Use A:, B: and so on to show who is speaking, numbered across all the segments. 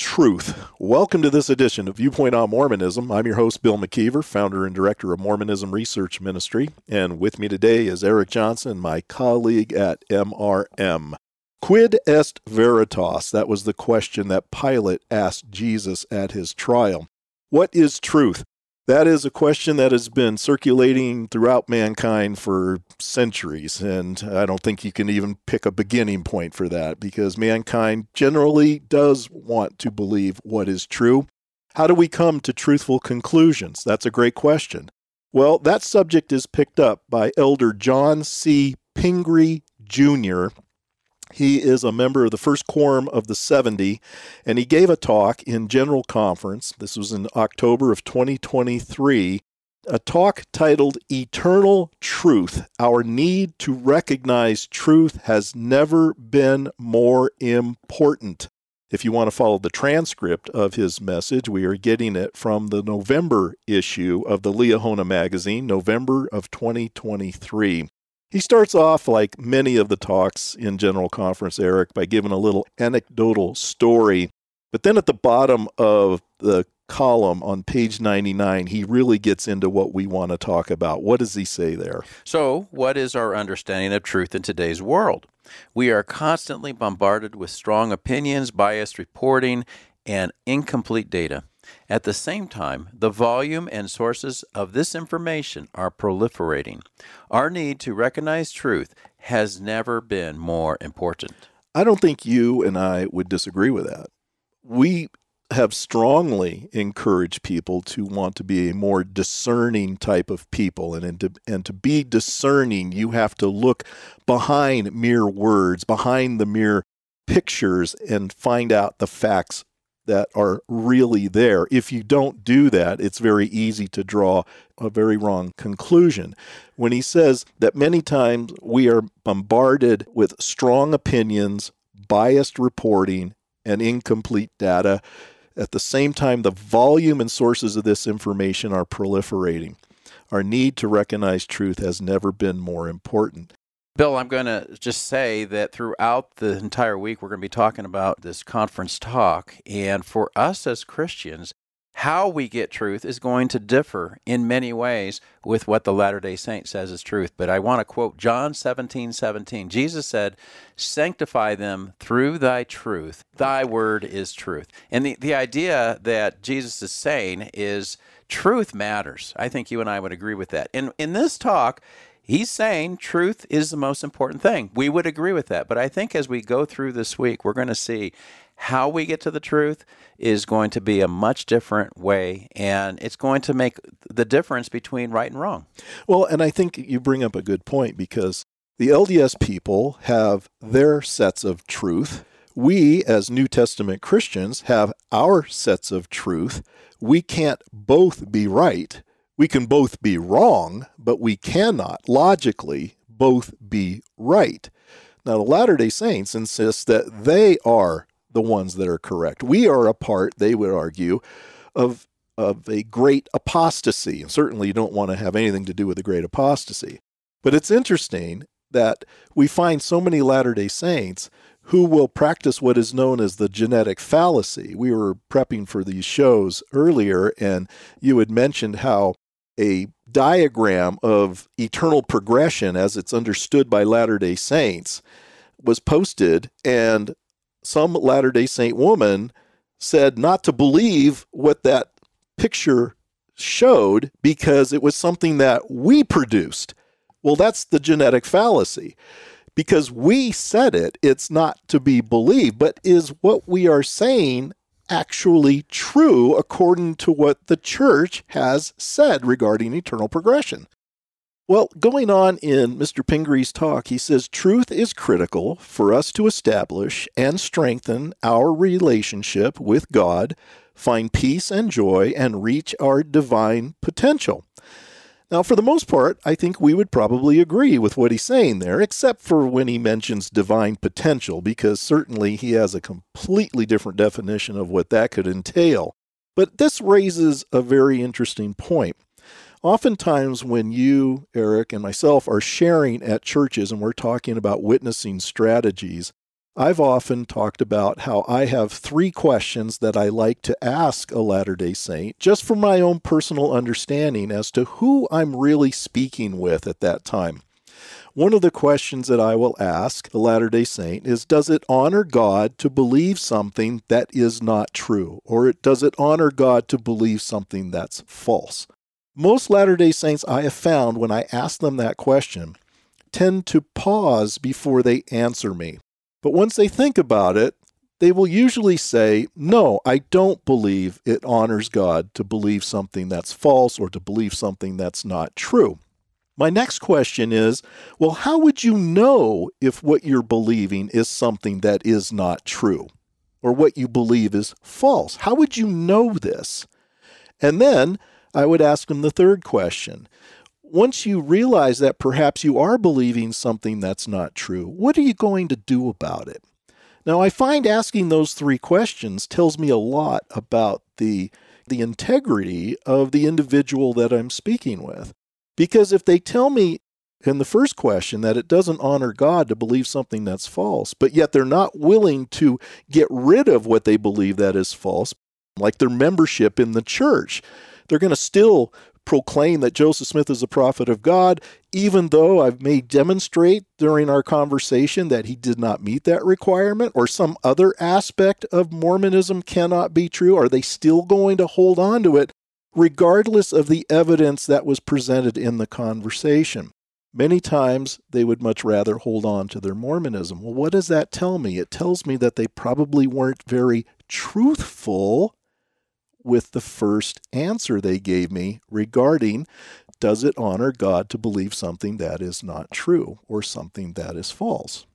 A: truth? Welcome to this edition of Viewpoint on Mormonism. I'm your host, Bill McKeever, founder and director of Mormonism Research Ministry. And with me today is Eric Johnson, my colleague at MRM. Quid est veritas? That was the question that Pilate asked Jesus at his trial. What is truth? That is a question that has been circulating throughout mankind for centuries, and I don't think you can even pick a beginning point for that because mankind generally does want to believe what is true. How do we come to truthful conclusions? That's a great question. Well, that subject is picked up by Elder John C. Pingree Jr. He is a member of the first quorum of the 70, and he gave a talk in General Conference. This was in October of 2023. A talk titled Eternal Truth Our Need to Recognize Truth Has Never Been More Important. If you want to follow the transcript of his message, we are getting it from the November issue of the Liahona magazine, November of 2023. He starts off, like many of the talks in General Conference, Eric, by giving a little anecdotal story. But then at the bottom of the column on page 99, he really gets into what we want to talk about. What does he say there?
B: So, what is our understanding of truth in today's world? We are constantly bombarded with strong opinions, biased reporting, and incomplete data. At the same time, the volume and sources of this information are proliferating. Our need to recognize truth has never been more important.
A: I don't think you and I would disagree with that. We have strongly encouraged people to want to be a more discerning type of people and, and to, and to be discerning you have to look behind mere words behind the mere pictures and find out the facts that are really there. If you don't do that, it's very easy to draw a very wrong conclusion. When he says that many times we are bombarded with strong opinions, biased reporting, and incomplete data, at the same time, the volume and sources of this information are proliferating. Our need to recognize truth has never been more important.
B: Bill, I'm going to just say that throughout the entire week, we're going to be talking about this conference talk. And for us as Christians, how we get truth is going to differ in many ways with what the Latter day Saint says is truth. But I want to quote John 17 17. Jesus said, Sanctify them through thy truth. Thy word is truth. And the, the idea that Jesus is saying is truth matters. I think you and I would agree with that. In, in this talk, he's saying truth is the most important thing. We would agree with that. But I think as we go through this week, we're going to see how we get to the truth is going to be a much different way and it's going to make the difference between right and wrong.
A: Well, and I think you bring up a good point because the LDS people have their sets of truth. We, as New Testament Christians, have our sets of truth. We can't both be right we can both be wrong, but we cannot logically both be right. Now, the Latter day Saints insist that they are the ones that are correct. We are a part, they would argue, of, of a great apostasy. And certainly, you don't want to have anything to do with a great apostasy. But it's interesting that we find so many Latter day Saints who will practice what is known as the genetic fallacy. We were prepping for these shows earlier, and you had mentioned how a diagram of eternal progression as it's understood by Latter day Saints was posted, and some Latter day Saint woman said not to believe what that picture showed because it was something that we produced. Well, that's the genetic fallacy. Because we said it, it's not to be believed. But is what we are saying actually true according to what the church has said regarding eternal progression. Well, going on in Mr. Pingree's talk, he says truth is critical for us to establish and strengthen our relationship with God find peace and joy, and reach our divine potential. Now, for the most part, I think we would probably agree with what he's saying there, except for when he mentions divine potential, because certainly he has a completely different definition of what that could entail. But this raises a very interesting point. Oftentimes, when you, Eric, and myself are sharing at churches and we're talking about witnessing strategies, I've often talked about how I have three questions that I like to ask a Latter day Saint just for my own personal understanding as to who I'm really speaking with at that time. One of the questions that I will ask a Latter day Saint is Does it honor God to believe something that is not true? Or does it honor God to believe something that's false? Most Latter day Saints I have found when I ask them that question tend to pause before they answer me. But once they think about it, they will usually say, No, I don't believe it honors God to believe something that's false or to believe something that's not true. My next question is Well, how would you know if what you're believing is something that is not true or what you believe is false? How would you know this? And then I would ask them the third question once you realize that perhaps you are believing something that's not true, what are you going to do about it? Now, I find asking those three questions tells me a lot about the, the integrity of the individual that I'm speaking with. Because if they tell me in the first question that it doesn't honor God to believe something that's false, but yet they're not willing to get rid of what they believe that is false, like their membership in the church, they're going to still proclaim that Joseph Smith is a prophet of God, even though I may demonstrate during our conversation that he did not meet that requirement or some other aspect of Mormonism cannot be true? Are they still going to hold on to it regardless of the evidence that was presented in the conversation? Many times they would much rather hold on to their Mormonism. Well, what does that tell me? It tells me that they probably weren't very truthful with the first answer they gave me regarding does it honor God to believe something that is not true or something that is false?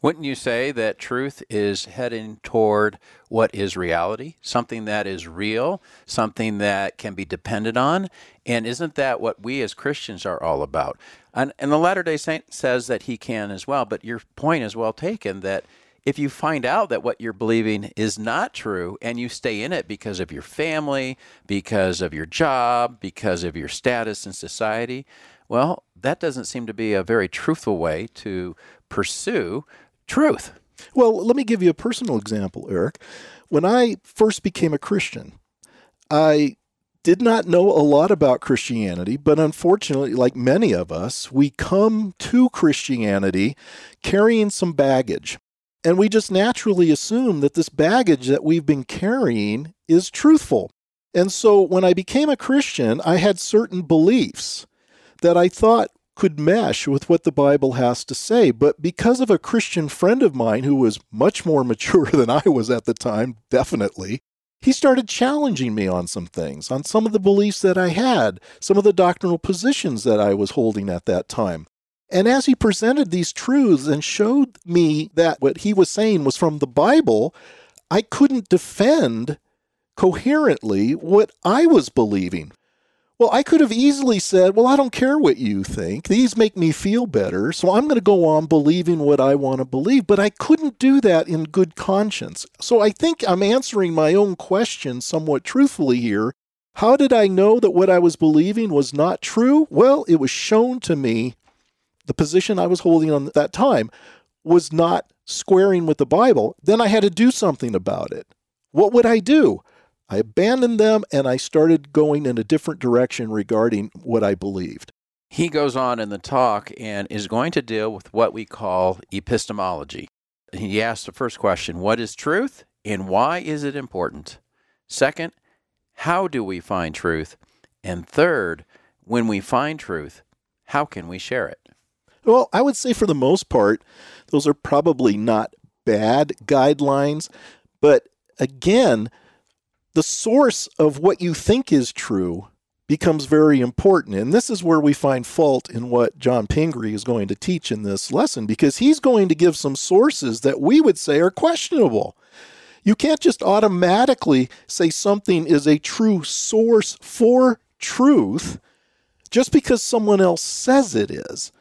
B: Wouldn't you say that truth is heading toward what is reality, something that is real, something that can be depended on? And isn't that what we as Christians are all about? And, and the Latter day Saint says that he can as well, but your point is well taken that if you find out that what you're believing is not true and you stay in it because of your family, because of your job, because of your status in society, well, that doesn't seem to be a very truthful way to pursue truth.
A: Well, let me give you a personal example, Eric. When I first became a Christian, I did not know a lot about Christianity, but unfortunately, like many of us, we come to Christianity carrying some baggage. And we just naturally assume that this baggage that we've been carrying is truthful. And so when I became a Christian, I had certain beliefs that I thought could mesh with what the Bible has to say. But because of a Christian friend of mine who was much more mature than I was at the time, definitely, he started challenging me on some things, on some of the beliefs that I had, some of the doctrinal positions that I was holding at that time. And as he presented these truths and showed me that what he was saying was from the Bible, I couldn't defend coherently what I was believing. Well, I could have easily said, Well, I don't care what you think. These make me feel better, so I'm going to go on believing what I want to believe. But I couldn't do that in good conscience. So I think I'm answering my own question somewhat truthfully here. How did I know that what I was believing was not true? Well, it was shown to me the position I was holding on that time was not squaring with the Bible, then I had to do something about it. What would I do? I abandoned them and I started going in a different direction regarding what I believed.
B: He goes on in the talk and is going to deal with what we call epistemology. He asks the first question What is truth and why is it important? Second, how do we find truth? And third, when we find truth, how can we share it?
A: Well, I would say for the most part, those are probably not bad guidelines. But again, the source of what you think is true becomes very important. And this is where we find fault in what John Pingree is going to teach in this lesson, because he's going to give some sources that we would say are questionable. You can't just automatically say something is a true source for truth just because someone else says it is.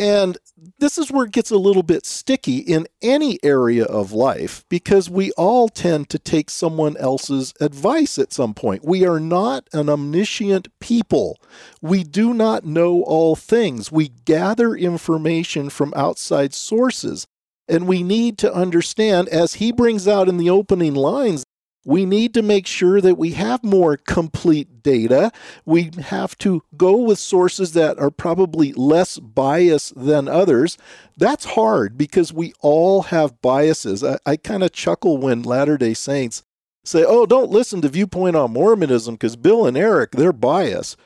A: And this is where it gets a little bit sticky in any area of life because we all tend to take someone else's advice at some point. We are not an omniscient people. We do not know all things. We gather information from outside sources. And we need to understand, as he brings out in the opening lines, we need to make sure that we have more complete data. We have to go with sources that are probably less biased than others. That's hard because we all have biases. I, I kind of chuckle when Latter day Saints say, oh, don't listen to Viewpoint on Mormonism because Bill and Eric, they're biased.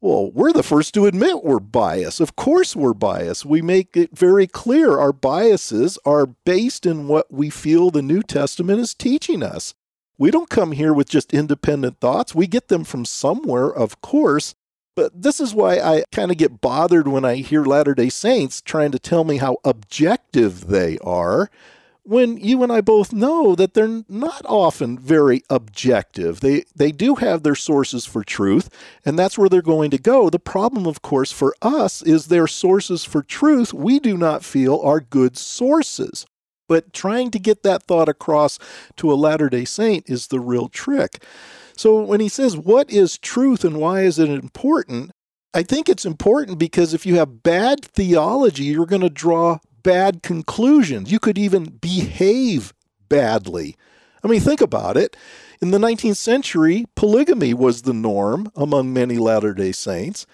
A: Well, we're the first to admit we're biased. Of course, we're biased. We make it very clear our biases are based in what we feel the New Testament is teaching us. We don't come here with just independent thoughts. We get them from somewhere, of course. But this is why I kind of get bothered when I hear Latter day Saints trying to tell me how objective they are, when you and I both know that they're not often very objective. They, they do have their sources for truth, and that's where they're going to go. The problem, of course, for us is their sources for truth we do not feel are good sources. But trying to get that thought across to a Latter day Saint is the real trick. So when he says, What is truth and why is it important? I think it's important because if you have bad theology, you're going to draw bad conclusions. You could even behave badly. I mean, think about it. In the 19th century, polygamy was the norm among many Latter day Saints.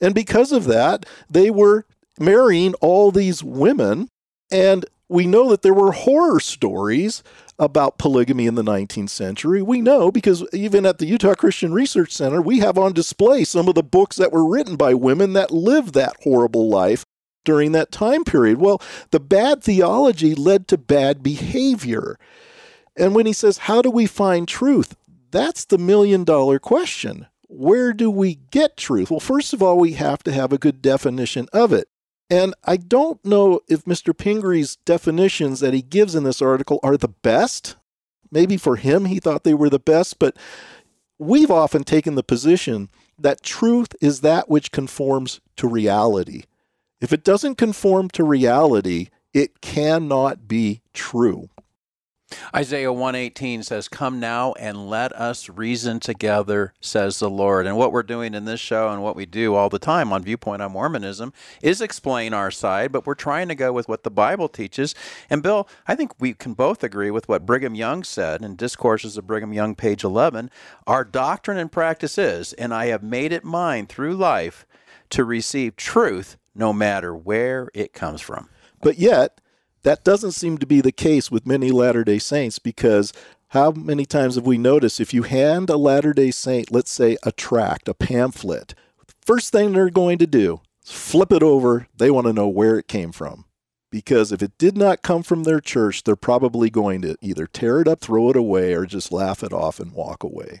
A: And because of that, they were marrying all these women. And we know that there were horror stories about polygamy in the 19th century. We know because even at the Utah Christian Research Center, we have on display some of the books that were written by women that lived that horrible life during that time period. Well, the bad theology led to bad behavior. And when he says, How do we find truth? That's the million dollar question. Where do we get truth? Well, first of all, we have to have a good definition of it. And I don't know if Mr. Pingree's definitions that he gives in this article are the best. Maybe for him, he thought they were the best, but we've often taken the position that truth is that which conforms to reality. If it doesn't conform to reality, it cannot be true.
B: Isaiah 118 says, Come now and let us reason together, says the Lord. And what we're doing in this show and what we do all the time on Viewpoint on Mormonism is explain our side, but we're trying to go with what the Bible teaches. And Bill, I think we can both agree with what Brigham Young said in Discourses of Brigham Young, page 11. Our doctrine and practice is, and I have made it mine through life to receive truth no matter where it comes from.
A: But yet, that doesn't seem to be the case with many Latter day Saints because how many times have we noticed if you hand a Latter day Saint, let's say a tract, a pamphlet, first thing they're going to do is flip it over. They want to know where it came from. Because if it did not come from their church, they're probably going to either tear it up, throw it away, or just laugh it off and walk away.